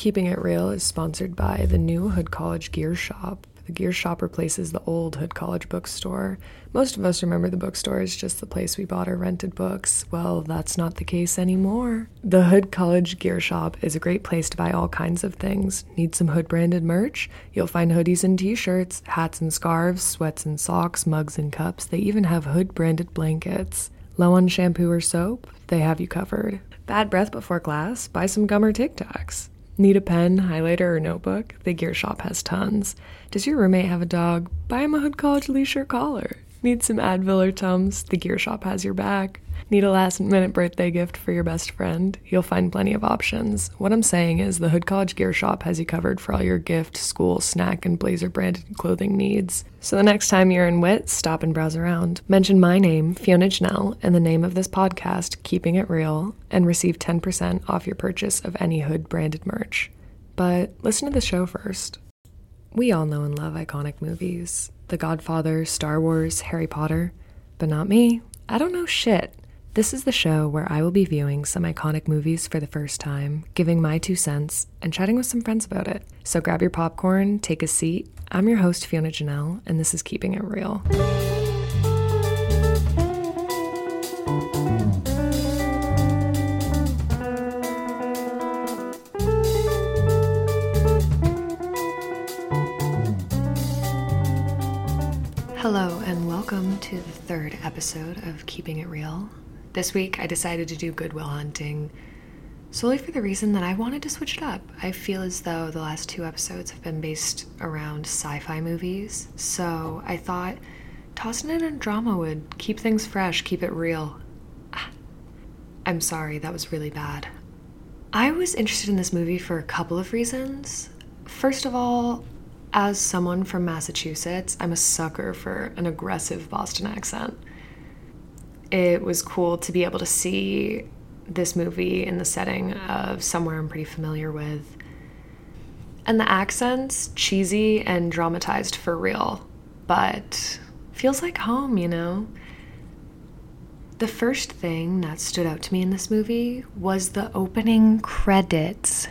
Keeping It Reel is sponsored by the new Hood College Gear Shop. The Gear Shop replaces the old Hood College bookstore. Most of us remember the bookstore as just the place we bought or rented books. Well, that's not the case anymore. The Hood College Gear Shop is a great place to buy all kinds of things. Need some Hood branded merch? You'll find hoodies and t shirts, hats and scarves, sweats and socks, mugs and cups. They even have Hood branded blankets. Low on shampoo or soap? They have you covered. Bad breath before class? Buy some gum or Tic Tacs. Need a pen, highlighter, or notebook? The Gear Shop has tons. Does your roommate have a dog? Buy him a Hood College leash or collar. Need some Advil or Tums? The Gear Shop has your back. Need a last minute birthday gift for your best friend? You'll find plenty of options. What I'm saying is, the Hood College Gear Shop has you covered for all your gift, school, snack, and blazer branded clothing needs. So the next time you're in WIT, stop and browse around. Mention my name, Fiona Jannell, and the name of this podcast, Keeping It Reel, and receive 10% off your purchase of any Hood branded merch. But listen to the show first. We all know and love iconic movies The Godfather, Star Wars, Harry Potter. But not me. I don't know shit. This is the show where I will be viewing some iconic movies for the first time, giving my two cents, and chatting with some friends about it. So grab your popcorn, take a seat. I'm your host, Fiona Jannell, and this is Keeping It Reel. Hello, and welcome to the third episode of Keeping It Reel. This week, I decided to do Good Will Hunting solely for the reason that I wanted to switch it up. I feel as though the last two episodes have been based around sci fi movies, so I thought tossing in a drama would keep things fresh, keep it real. Ah, I'm sorry, that was really bad. I was interested in this movie for a couple of reasons. First of all, as someone from Massachusetts, I'm a sucker for an aggressive Boston accent. It was cool to be able to see this movie in the setting of somewhere I'm pretty familiar with. And the accents, cheesy and dramatized for real, but feels like home, you know? The first thing that stood out to me in this movie was the opening credits.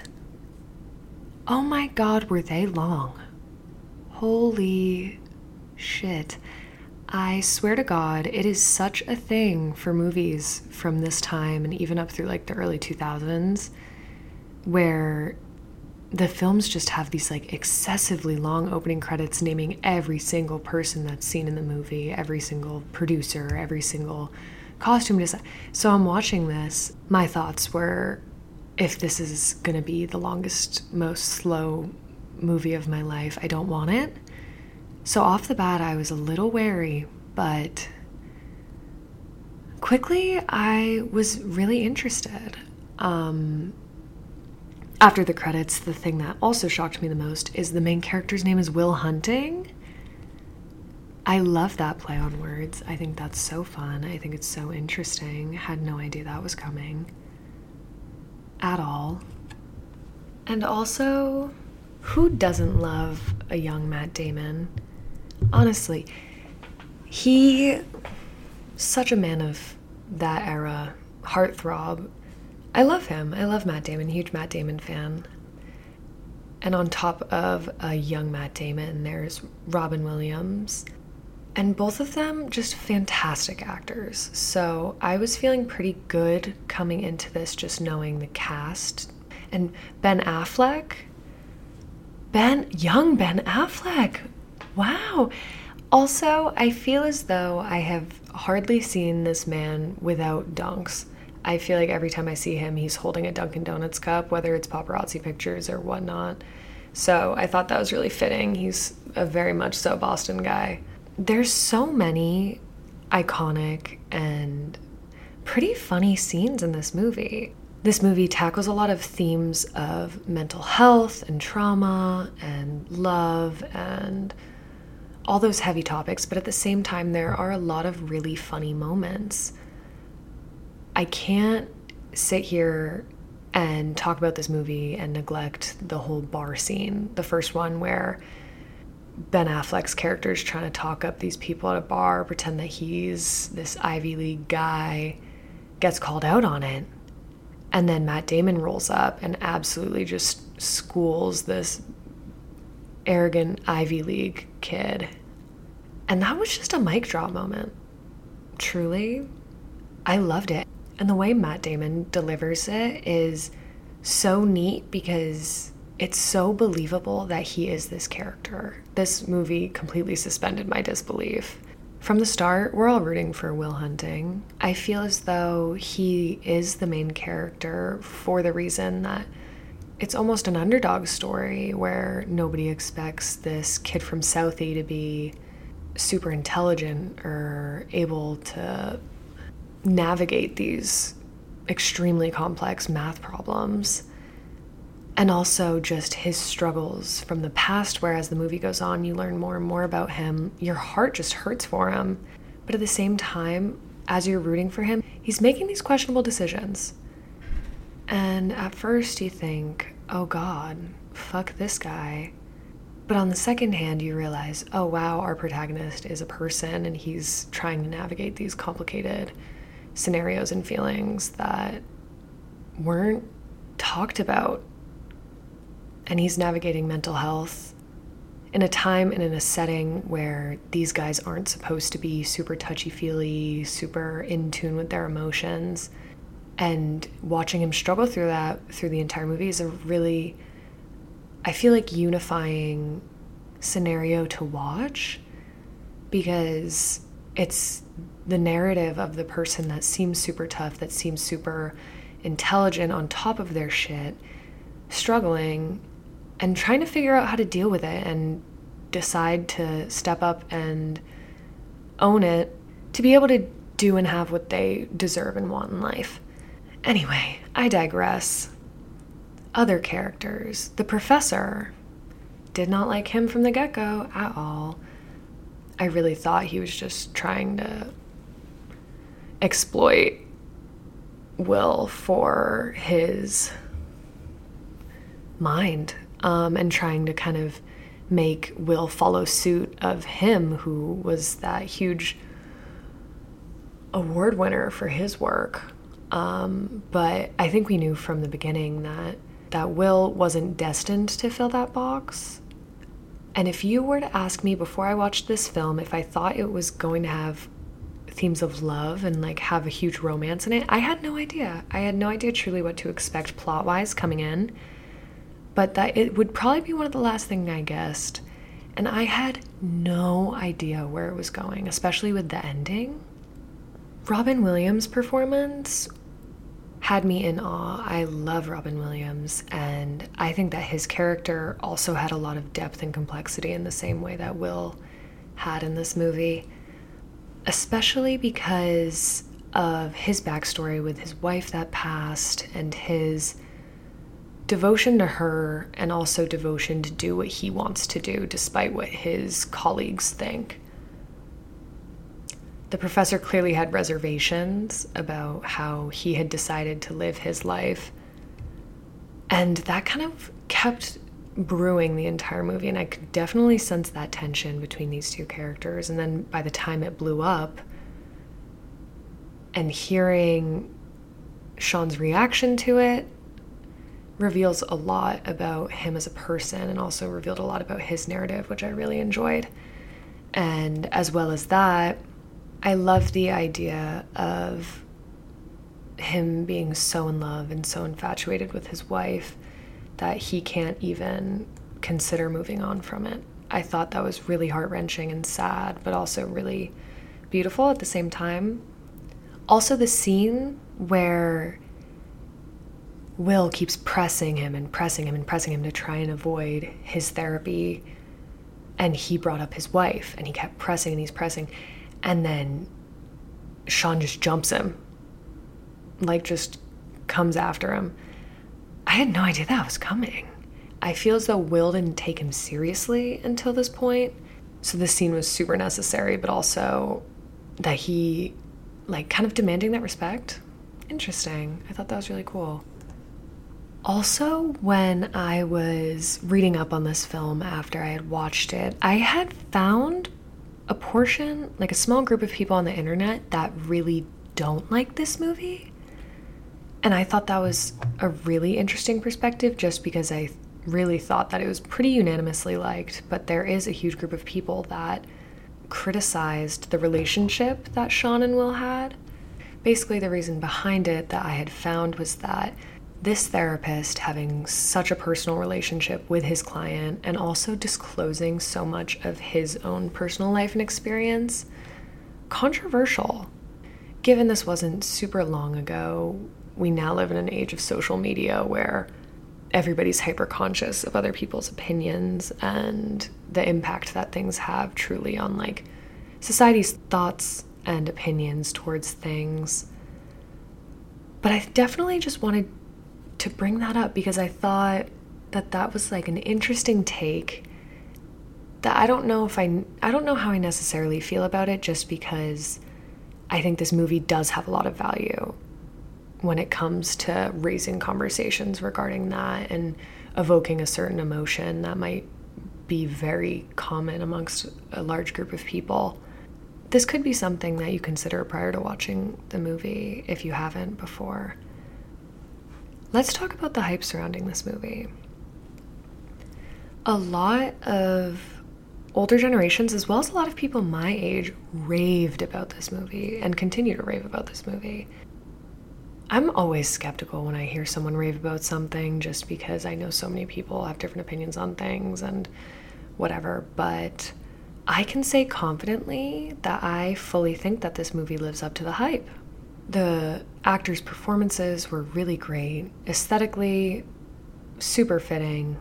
Oh my god, were they long! Holy shit. I swear to God, it is such a thing for movies from this time and even up through like the early 2000s where the films just have these like excessively long opening credits naming every single person that's seen in the movie, every single producer, every single costume design. So I'm watching this. My thoughts were if this is going to be the longest, most slow movie of my life. I don't want it. So, off the bat, I was a little wary, but quickly I was really interested. Um, after the credits, the thing that also shocked me the most is the main character's name is Will Hunting. I love that play on words. I think that's so fun. I think it's so interesting. Had no idea that was coming at all. And also, who doesn't love a young Matt Damon? Honestly, he such a man of that era, heartthrob. I love him. I love Matt Damon, huge Matt Damon fan. And on top of a young Matt Damon, there's Robin Williams. And both of them just fantastic actors. So I was feeling pretty good coming into this, just knowing the cast. And Ben Affleck, Ben, young Ben Affleck. Wow. Also, I feel as though I have hardly seen this man without dunks. I feel like every time I see him, he's holding a Dunkin' Donuts cup, whether it's paparazzi pictures or whatnot. So I thought that was really fitting. He's a very much so Boston guy. There's so many iconic and pretty funny scenes in this movie. This movie tackles a lot of themes of mental health and trauma and love and all those heavy topics, but at the same time, there are a lot of really funny moments. I can't sit here and talk about this movie and neglect the whole bar scene. The first one where Ben Affleck's character is trying to talk up these people at a bar, pretend that he's this Ivy League guy, gets called out on it. And then Matt Damon rolls up and absolutely just schools this arrogant Ivy League kid. And that was just a mic drop moment. Truly, I loved it. And the way Matt Damon delivers it is so neat because it's so believable that he is this character. This movie completely suspended my disbelief. From the start, we're all rooting for Will Hunting. I feel as though he is the main character for the reason that it's almost an underdog story where nobody expects this kid from Southie to be super intelligent or able to navigate these extremely complex math problems. And also just his struggles from the past where as the movie goes on you learn more and more about him. Your heart just hurts for him. But at the same time as you're rooting for him he's making these questionable decisions. And at first you think oh god fuck this guy but on the second hand you realize oh wow our protagonist is a person and he's trying to navigate these complicated scenarios and feelings that weren't talked about and he's navigating mental health in a time and in a setting where these guys aren't supposed to be super touchy feely, super in tune with their emotions. And watching him struggle through that through the entire movie is a really, I feel like, unifying scenario to watch because it's the narrative of the person that seems super tough, that seems super intelligent on top of their shit, struggling and trying to figure out how to deal with it and decide to step up and own it to be able to do and have what they deserve and want in life. Anyway, I digress. Other characters. The professor did not like him from the get go at all. I really thought he was just trying to exploit Will for his mind um, and trying to kind of make Will follow suit of him, who was that huge award winner for his work. Um, but I think we knew from the beginning that that Will wasn't destined to fill that box. And if you were to ask me before I watched this film if I thought it was going to have themes of love and like have a huge romance in it, I had no idea. I had no idea truly what to expect plot wise coming in but that it would probably be one of the last things I guessed. And I had no idea where it was going, especially with the ending. Robin Williams' performance had me in awe. I love Robin Williams, and I think that his character also had a lot of depth and complexity in the same way that Will had in this movie, especially because of his backstory with his wife that passed and his devotion to her and also devotion to do what he wants to do despite what his colleagues think. The professor clearly had reservations about how he had decided to live his life. And that kind of kept brewing the entire movie. And I could definitely sense that tension between these two characters. And then by the time it blew up, and hearing Sean's reaction to it reveals a lot about him as a person and also revealed a lot about his narrative, which I really enjoyed. And as well as that, I love the idea of him being so in love and so infatuated with his wife that he can't even consider moving on from it. I thought that was really heart wrenching and sad, but also really beautiful at the same time. Also, the scene where Will keeps pressing him and pressing him and pressing him to try and avoid his therapy. And he brought up his wife and he kept pressing and he's pressing. And then Sean just jumps him, like, just comes after him. I had no idea that was coming. I feel as though Will didn't take him seriously until this point. So this scene was super necessary, but also that he, like, kind of demanding that respect. Interesting. I thought that was really cool. Also, when I was reading up on this film after I had watched it, I had found a portion, like a small group of people on the internet that really don't like this movie. And I thought that was a really interesting perspective just because I really thought that it was pretty unanimously liked, but there is a huge group of people that criticized the relationship that Sean and Will had. Basically, the reason behind it that I had found was that this therapist having such a personal relationship with his client and also disclosing so much of his own personal life and experience controversial. Given this wasn't super long ago we now live in an age of social media where everybody's hyper conscious of other people's opinions and the impact that things have truly on like society's thoughts and opinions towards things. But i definitely just wanted to bring that up because I thought that that was like an interesting take that I don't know if I I don't know how I necessarily feel about it just because I think this movie does have a lot of value when it comes to raising conversations regarding that and evoking a certain emotion that might be very common amongst a large group of people. This could be something that you consider prior to watching the movie if you haven't before. Let's talk about the hype surrounding this movie. A lot of older generations, as well as a lot of people my age, raved about this movie and continue to rave about this movie. I'm always skeptical when I hear someone rave about something just because I know so many people have different opinions on things and whatever, but I can say confidently that I fully think that this movie lives up to the hype. The actors' performances were really great, aesthetically, super fitting.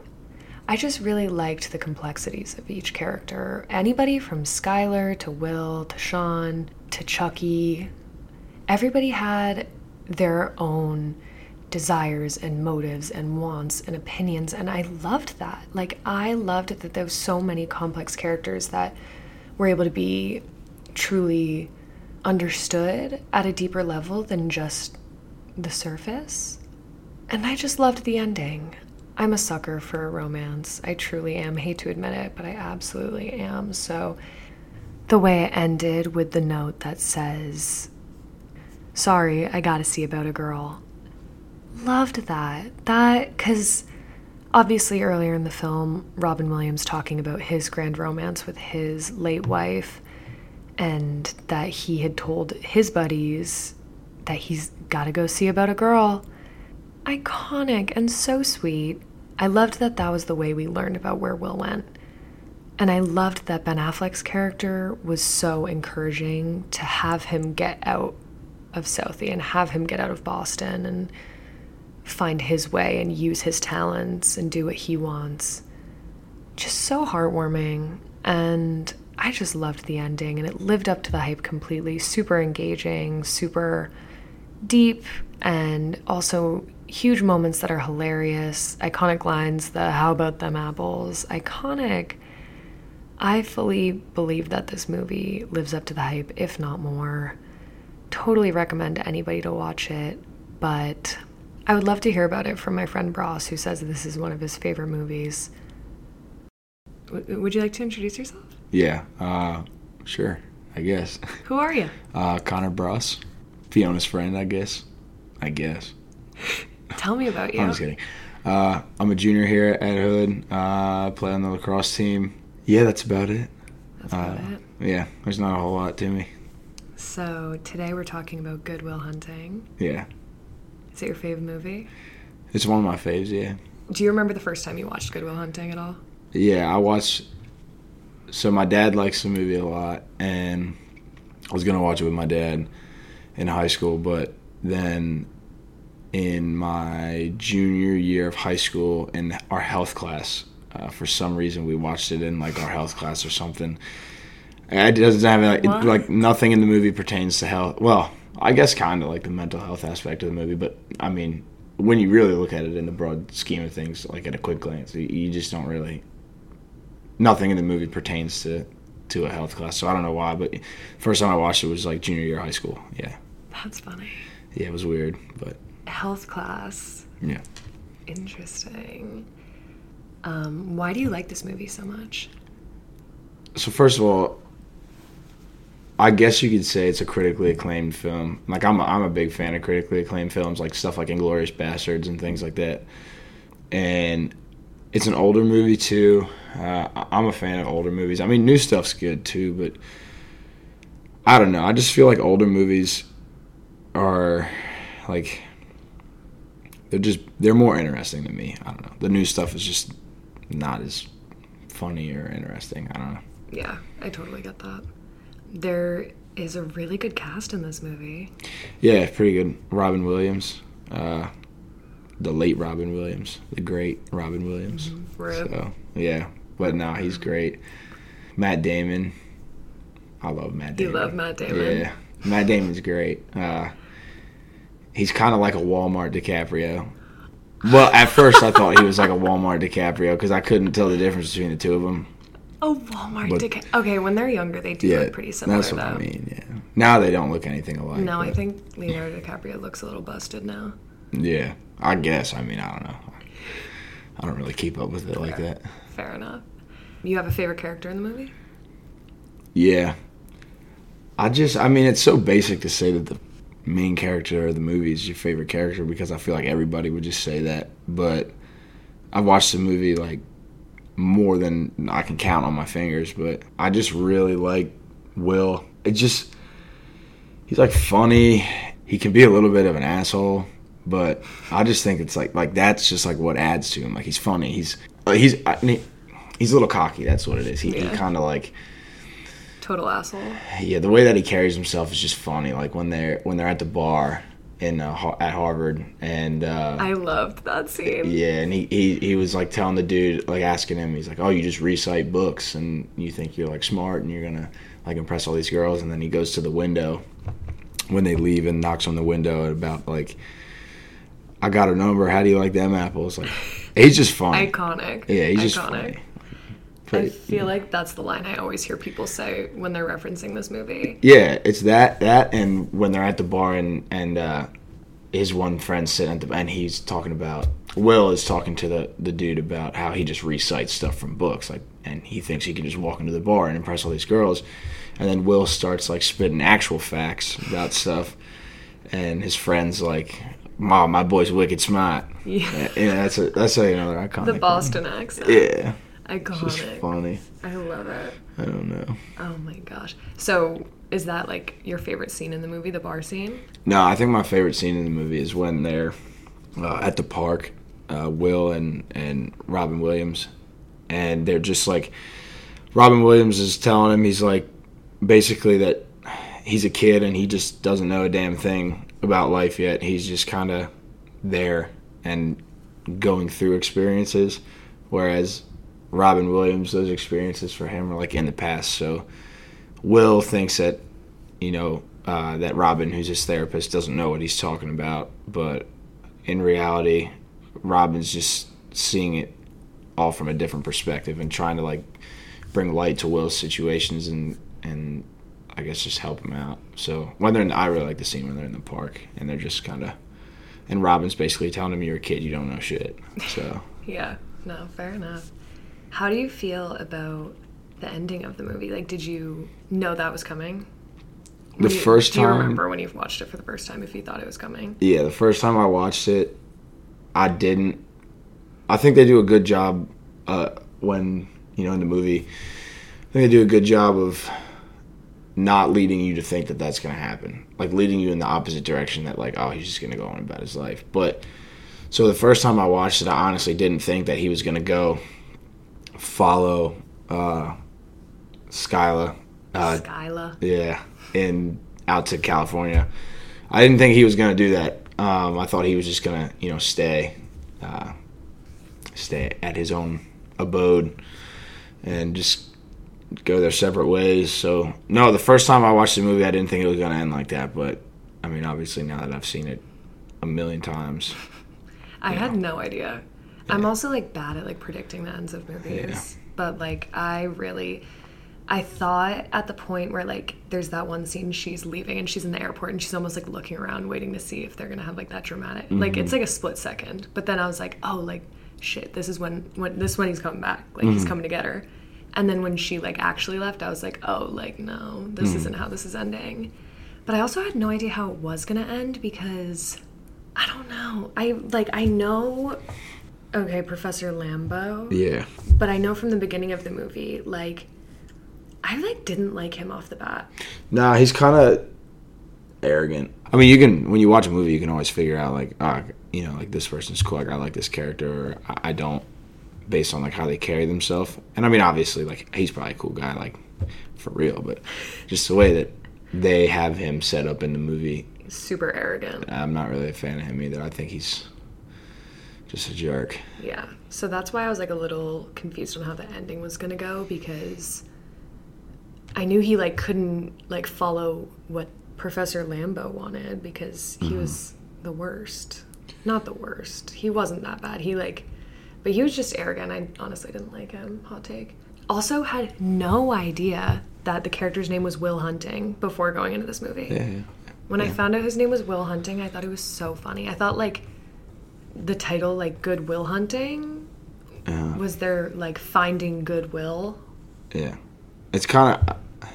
I just really liked the complexities of each character. Anybody from Skylar to Will to Sean to Chuckie, everybody had their own desires and motives and wants and opinions and I loved that. Like I loved that there was so many complex characters that were able to be truly understood at a deeper level than just the surface. And I just loved the ending. I'm a sucker for a romance. I truly am. hate to admit it, but I absolutely am. So the way it ended with the note that says, Sorry, I gotta see about a girl. Loved that. That, because obviously earlier in the film, Robin Williams talking about his grand romance with his late wife and that he had told his buddies that he's got to go see about a girl. Iconic and so sweet. I loved that that was the way we learned about where Will went. And I loved that Ben Affleck's character was so encouraging to have him get out of Southie and have him get out of Boston and find his way and use his talents and do what he wants. Just so heartwarming. And I just loved the ending and it lived up to the hype completely. Super engaging, super deep, and also huge moments that are hilarious. Iconic lines, the how about them apples, iconic. I fully believe that this movie lives up to the hype, if not more. Totally recommend anybody to watch it, but I would love to hear about it from my friend Bross, who says this is one of his favorite movies. W- would you like to introduce yourself? Yeah, uh, sure, I guess. Who are you? Uh, Connor Bross, Fiona's friend, I guess. I guess. Tell me about you. I'm just kidding. Uh, I'm a junior here at Hood. Uh, play on the lacrosse team. Yeah, that's about it. That's about uh, it. Yeah, there's not a whole lot to me. So today we're talking about Good Will Hunting. Yeah, Is it your favorite movie? it's one of my faves. Yeah, Do you remember the first time you watched Good Will Hunting at all? yeah. I watched. So my dad likes the movie a lot, and I was gonna watch it with my dad in high school, but then in my junior year of high school in our health class, uh, for some reason we watched it in like our health class or something. And It doesn't have like, it, like nothing in the movie pertains to health. Well, I guess kind of like the mental health aspect of the movie, but I mean, when you really look at it in the broad scheme of things, like at a quick glance, you just don't really. Nothing in the movie pertains to to a health class, so I don't know why. But first time I watched it was like junior year of high school. Yeah, That's funny. yeah, it was weird, but Health class. yeah. Interesting. Um, why do you like this movie so much? so first of all, I guess you could say it's a critically acclaimed film. Like I'm, a, I'm a big fan of critically acclaimed films, like stuff like *Inglourious Basterds* and things like that. And it's an older movie too. Uh, I'm a fan of older movies. I mean, new stuff's good too, but I don't know. I just feel like older movies are like they're just they're more interesting to me. I don't know. The new stuff is just not as funny or interesting. I don't know. Yeah, I totally get that. There is a really good cast in this movie. Yeah, pretty good. Robin Williams, uh, the late Robin Williams, the great Robin Williams. Mm-hmm. So yeah, but no, he's great. Matt Damon, I love Matt Damon. You love Matt Damon. Yeah, Matt Damon's great. Uh, he's kind of like a Walmart DiCaprio. Well, at first I thought he was like a Walmart DiCaprio because I couldn't tell the difference between the two of them. Oh, Walmart. But- Dica- okay, when they're younger, they do Yeah, look pretty similar, that's what though. I mean. Yeah, now they don't look anything alike. No, I think Leonardo DiCaprio looks a little busted now. Yeah, I guess. I mean, I don't know. I don't really keep up with it like that. Fair enough. You have a favorite character in the movie? Yeah. I just, I mean, it's so basic to say that the main character of the movie is your favorite character because I feel like everybody would just say that. But I've watched the movie like more than I can count on my fingers. But I just really like Will. It just, he's like funny. He can be a little bit of an asshole. But I just think it's like like that's just like what adds to him. Like he's funny. He's uh, he's I mean, he's a little cocky. That's what it is. He, he kind of like Total asshole. yeah, the way that he carries himself is just funny. Like when they're when they're at the bar in uh, at Harvard, and uh, I loved that scene. yeah, and he, he he was like telling the dude, like asking him, he's like, "Oh, you just recite books, and you think you're like smart, and you're gonna like impress all these girls." And then he goes to the window when they leave and knocks on the window at about like, "I got her number. How do you like them apples?" Like, he's just funny. Iconic. yeah, he's just Iconic. funny. I feel like that's the line I always hear people say when they're referencing this movie. Yeah, it's that that and when they're at the bar and and uh, his one friend sitting at the and he's talking about Will is talking to the the dude about how he just recites stuff from books like and he thinks he can just walk into the bar and impress all these girls, and then Will starts like spitting actual facts about stuff, and his friends like. Mom, my boy's wicked smart. Yeah. Yeah, that's a that's a, another iconic. The one. Boston accent. Yeah, it's just Iconic. funny. I love it. I don't know. Oh my gosh. So, is that like your favorite scene in the movie, the bar scene? No, I think my favorite scene in the movie is when they're uh, at the park, uh, Will and and Robin Williams, and they're just like Robin Williams is telling him he's like basically that he's a kid and he just doesn't know a damn thing about life yet. He's just kind of there and going through experiences, whereas Robin Williams, those experiences for him are like in the past. So Will thinks that you know, uh, that Robin, who's his therapist, doesn't know what he's talking about. But in reality, Robin's just seeing it all from a different perspective and trying to like bring light to Will's situations and and I guess just help them out. So when they're in, I really like the scene when they're in the park and they're just kind of, and Robin's basically telling him you're a kid, you don't know shit. So Yeah. No, fair enough. How do you feel about the ending of the movie? Like, did you know that was coming? the you- first Do you time, remember when you watched it for the first time if you thought it was coming? Yeah, the first time I watched it, I didn't. I think they do a good job uh, when you know in the movie. I think they do a good job of not leading you to think that that's going to happen, like leading you in the opposite direction. That like, oh, he's just going to go on about his life. But so the first time I watched it, I honestly didn't think that he was going to go follow uh, Skylar. Uh, Skylar. yeah, in out to California. I didn't think he was gonna do that. Um, I thought he was just gonna, you know, stay, uh, stay at his own abode, and just go their separate ways. So no, the first time I watched the movie, I didn't think it was gonna end like that. But I mean, obviously now that I've seen it a million times, I had no idea. I'm also like bad at like predicting the ends of movies. But like I really I thought at the point where like there's that one scene she's leaving and she's in the airport and she's almost like looking around waiting to see if they're gonna have like that dramatic like it's mm-hmm. like a split second. But then I was like, oh like shit, this is when when this is when he's coming back. Like he's mm-hmm. coming to get her. And then when she like actually left, I was like, oh, like no, this isn't how this is ending. But I also had no idea how it was gonna end because I don't know. I like I know. Okay, Professor Lambeau. Yeah. But I know from the beginning of the movie, like, I like didn't like him off the bat. Nah, he's kind of arrogant. I mean, you can when you watch a movie, you can always figure out like, ah, you know, like this person's cool. Like I like this character, I don't, based on like how they carry themselves. And I mean, obviously, like he's probably a cool guy, like for real. But just the way that they have him set up in the movie, Super arrogant. I'm not really a fan of him either. I think he's just a jerk. Yeah. So that's why I was like a little confused on how the ending was gonna go because I knew he like couldn't like follow what Professor Lambeau wanted because he mm-hmm. was the worst. Not the worst. He wasn't that bad. He like but he was just arrogant. I honestly didn't like him. Hot take. Also had no idea that the character's name was Will Hunting before going into this movie. Yeah. yeah. When I found out his name was Will Hunting, I thought it was so funny. I thought like the title like Good Will Hunting Yeah. was their like finding goodwill. yeah. It's kind of uh,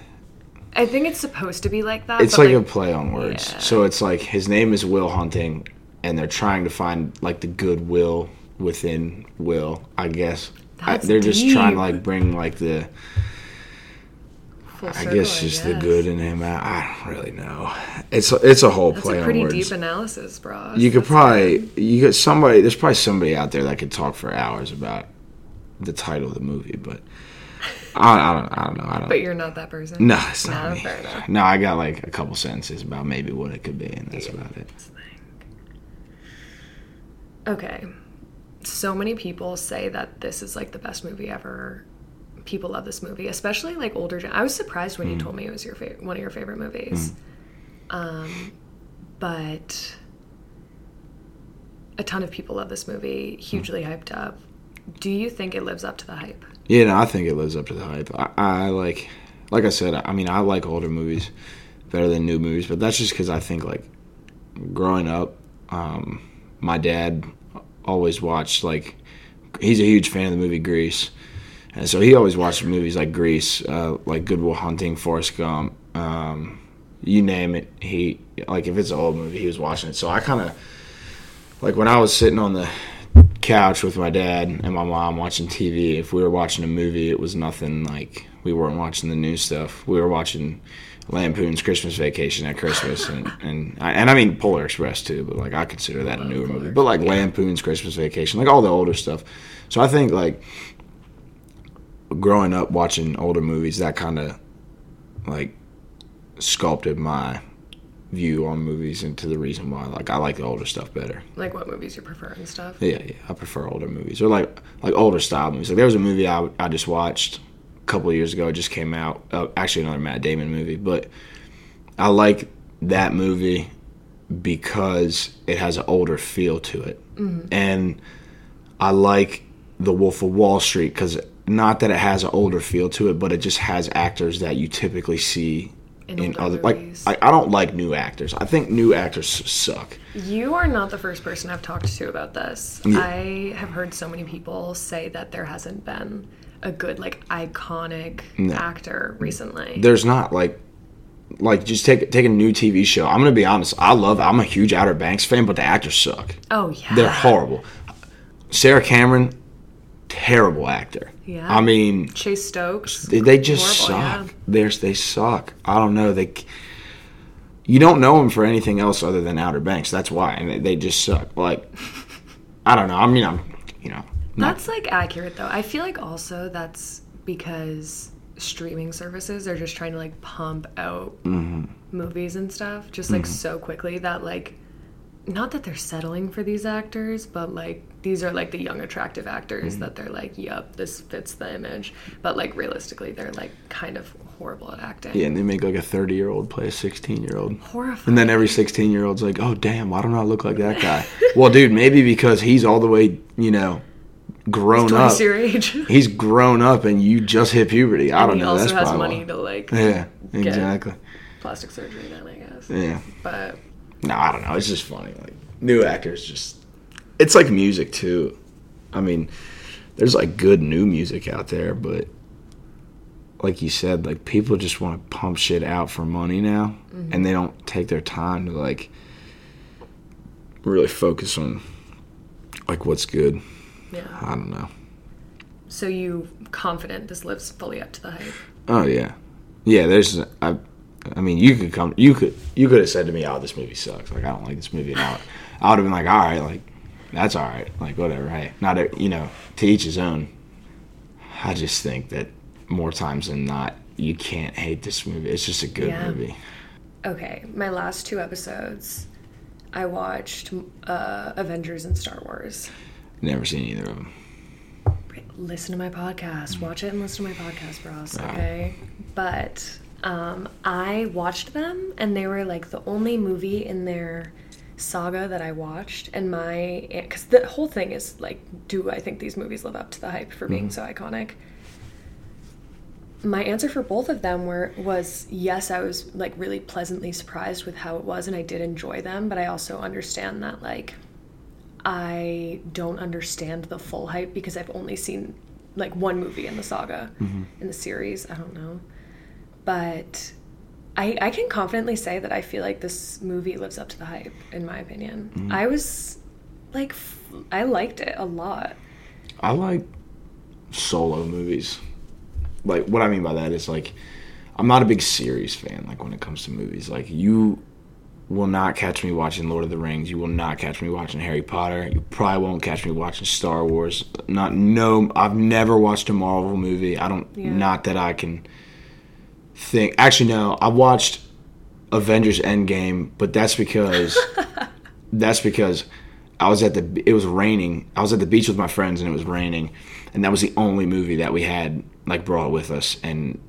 I think it's supposed to be like that. it's but, like, a play on words. Yeah. So it's like his name is Will Hunting, and they're trying to find like the goodwill within Will. I guess I, they're just trying to like bring like the full I guess just the guess. good in him. out. I don't really know. It's it's a whole play. That's play a on pretty words. deep analysis, bro. you could That's probably good. you get somebody. There's probably somebody out there that could talk for hours about the title of the movie, but I, I don't I don't know. I don't. But you're not that person. No, it's not No, me. fair enough. No, I got like a couple sentences about maybe what it could be, and that's about it. Okay. So many people say that this is like the best movie ever. People love this movie, especially like older. Gen- I was surprised when you told me it was your fa- one of your favorite movies. Um, but a ton of people love this movie, hugely hyped up. Do you think it lives up to the hype? Yeah, no, I think it lives up to the hype. I, I like, like I said, I mean, I like older movies better than new movies, but that's just because I think like growing up, um, my dad always watched like he's a huge fan of the movie Grease, and so he always watched movies like Grease, uh, like Good Will Hunting, Forrest Gump, um, you name it. He like if it's an old movie, he was watching it. So I kind of like when I was sitting on the couch with my dad and my mom watching TV. If we were watching a movie, it was nothing like we weren't watching the new stuff. We were watching Lampoon's Christmas Vacation at Christmas, and and I, and I mean Polar Express too. But like I consider that a newer movie. But like Lampoon's Christmas Vacation, like all the older stuff. So I think like growing up watching older movies, that kind of like sculpted my view on movies into the reason why like I like the older stuff better. Like what movies you prefer and stuff? Yeah, yeah, I prefer older movies or like like older style movies. Like there was a movie I, I just watched couple of years ago. It just came out. Uh, actually, another Matt Damon movie, but I like that movie because it has an older feel to it, and I like The Wolf of Wall Street because not that it has an older feel to it, but it just has actors that you typically see In in, other like. I, I don't like new actors. I think new actors suck. You are not the first person I've talked to about this. I have heard so many people say that there hasn't been a good, like, iconic No. actor recently. there's not like like just take take a new TV show. I'm gonna be honest. I love. I'm a huge Outer Banks fan, but the actors suck. oh yeah, They're horrible. Sarah Cameron, terrible actor. Yeah. I mean, Chase Stokes. they, they just Horrible, suck. They're, they suck. I don't know. They you don't know them for anything else other than Outer Banks. That's why, and they, they just suck. Like I don't know. I mean, I'm you know. That's like accurate though. I feel like also that's because streaming services are just trying to like pump out Mm-hmm. movies and stuff just like so quickly that like not that they're settling for these actors, but like these are like the young attractive Mm-hmm. actors that they're like, yep, this fits the image. But like realistically, they're like kind of horrible at acting. yeah, and they make like a 30 year old play a 16 year old. Horrifying. And then every 16 year old's like, oh, damn, why don't I look like that guy? well, dude, maybe because he's all the way, you know, grown up. twice your age. He's grown up and you just hit puberty. I don't he know. also That's has probably. money to like yeah, exactly. plastic surgery done, I guess. Yeah. But No, I don't know. It's just funny. Like, new actors just. It's like music, too. I mean, there's like good new music out there, but like you said, like people just want to pump shit out for money now, and mm-hmm. they don't take their time to like really focus on like what's good. Yeah. I don't know. So you confident this lives fully up to the hype? Oh yeah, yeah. There's I, I mean, you could come, you could, you could have said to me, "Oh, this movie sucks. Like I don't like this movie." I, would- I would have been like, "All right, like that's all right. Like whatever. Hey, not a, you know, to each his own." I just think that more times than not, you can't hate this movie. It's just a good Yeah. movie. Okay, my last two episodes, I watched uh, Avengers and Star Wars. Never seen either of them. Listen to my podcast. Watch it and listen to my podcast, bros. Alright. Okay, but um, I watched them, and they were like the only movie in their saga that I watched. And my because the whole thing is like, do I think these movies live up to the hype for being so iconic? my answer for both of them were was yes i was like really pleasantly surprised with how it was and i did enjoy them but i also understand that like i don't understand the full hype because i've only seen like one movie in the saga mm-hmm. in the series. I don't know. But I, I can confidently say that i feel like this movie lives up to the hype in my opinion. Mm. I was like f- i liked it a lot. I like solo movies. Like what I mean by that is like I'm not a big series fan like when it comes to movies. Like you will not catch me watching Lord of the Rings. You will not catch me watching Harry Potter. You probably won't catch me watching Star Wars. Not no I've never watched a Marvel movie. I don't Yeah. not that I can think actually no, I watched Avengers Endgame, but that's because that's because I was at the it was raining. I was at the beach with my friends and it was raining, and that was the only movie that we had like brought with us and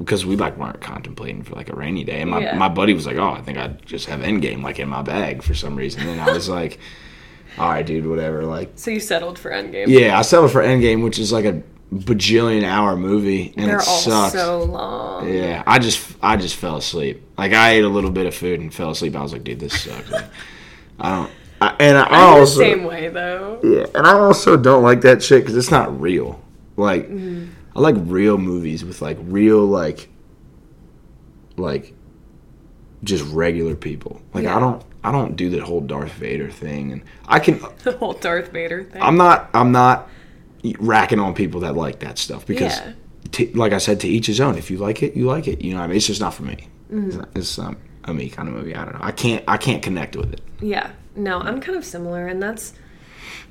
because we like weren't contemplating for like a rainy day. And my, Yeah. my buddy was like, "Oh, I think I just have Endgame like in my bag for some reason." And I was like, "All right, dude, whatever." Like, so you settled for endgame yeah, I settled for Endgame, which is like a bajillion hour movie, and they're it sucks. so long Yeah, I just I just fell asleep. Like I ate a little bit of food and fell asleep. I was like, dude, this sucks. Like, I don't. I, and I, I'm also the same way though. yeah, and I also don't like that shit because it's not real. Like Mm-hmm. I like real movies with like real like like just regular people. Like Yeah. I don't I don't do the whole Darth Vader thing, and I can. The whole Darth Vader thing. I'm not I'm not racking on people that like that stuff because, Yeah. t- like I said, to each his own. If you like it, you like it. You know, what I mean, it's just not for me. Mm-hmm. It's, not, it's um, a me kind of movie. I don't know. I can't I can't connect with it. yeah. No, I'm kind of similar, and that's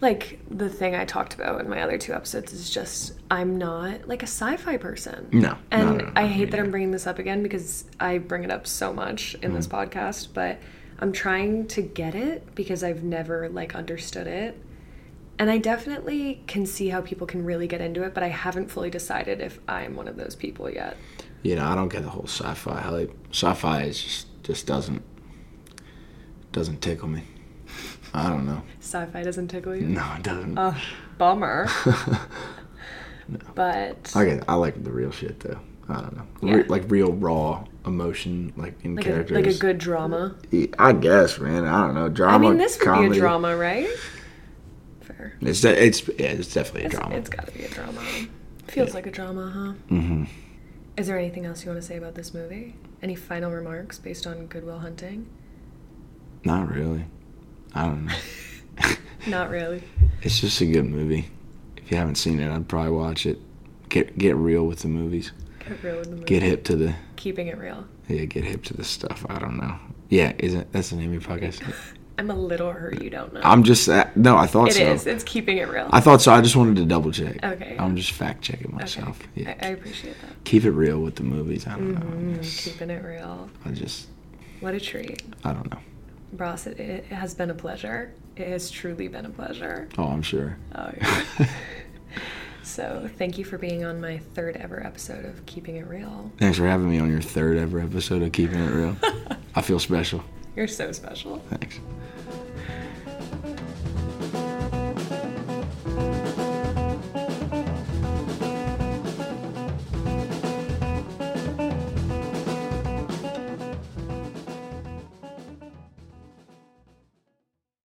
like the thing I talked about in my other two episodes is just I'm not like a sci-fi person. No, And no, no, no, I hate that I'm bringing this up again because I bring it up so much in Mm. this podcast, but I'm trying to get it because I've never like understood it. And I definitely can see how people can really get into it, but I haven't fully decided if I'm one of those people yet. You know, I don't get the whole sci-fi hype. Sci-fi is just just doesn't doesn't tickle me. I don't know. Sci-fi doesn't tickle you. No, it doesn't. Oh, bummer. But I get, I like the real shit though. I don't know. Yeah. Re- like real raw emotion, like in like a, characters. like a good drama. I guess, man. I don't know. Drama. I mean, this would be a drama, right? Fair. It's de- it's yeah, it's definitely a It's, drama. it's got to be a drama. Feels like a drama, huh? Mm-hmm. Is there anything else you want to say about this movie? Any final remarks based on Good Will Hunting? Not really. I don't know. Not really. it's just a good movie. If you haven't seen it, I'd probably watch it. Get get real with the movies. Get real with the movie. Get hip to the Keeping it real. yeah. Get hip to the stuff. I don't know. Yeah, isn't that's the name of your podcast? I'm a little hurt you don't know. I'm just uh, no. I thought It so. is. It's keeping it real. I thought so. I just wanted to double check. Okay. I'm just fact checking Okay. myself. Yeah. I, I appreciate that. Keep it real with the movies. I don't know. I, Mm, just, keeping it real. I just What a treat. I don't know. Bross, it, it has been a pleasure. It has truly been a pleasure. Oh, I'm sure. Oh, yeah. so, thank you for being on my third ever episode of Keeping It Reel. Thanks for having me on your third ever episode of Keeping It Reel. I feel special. You're so special. Thanks.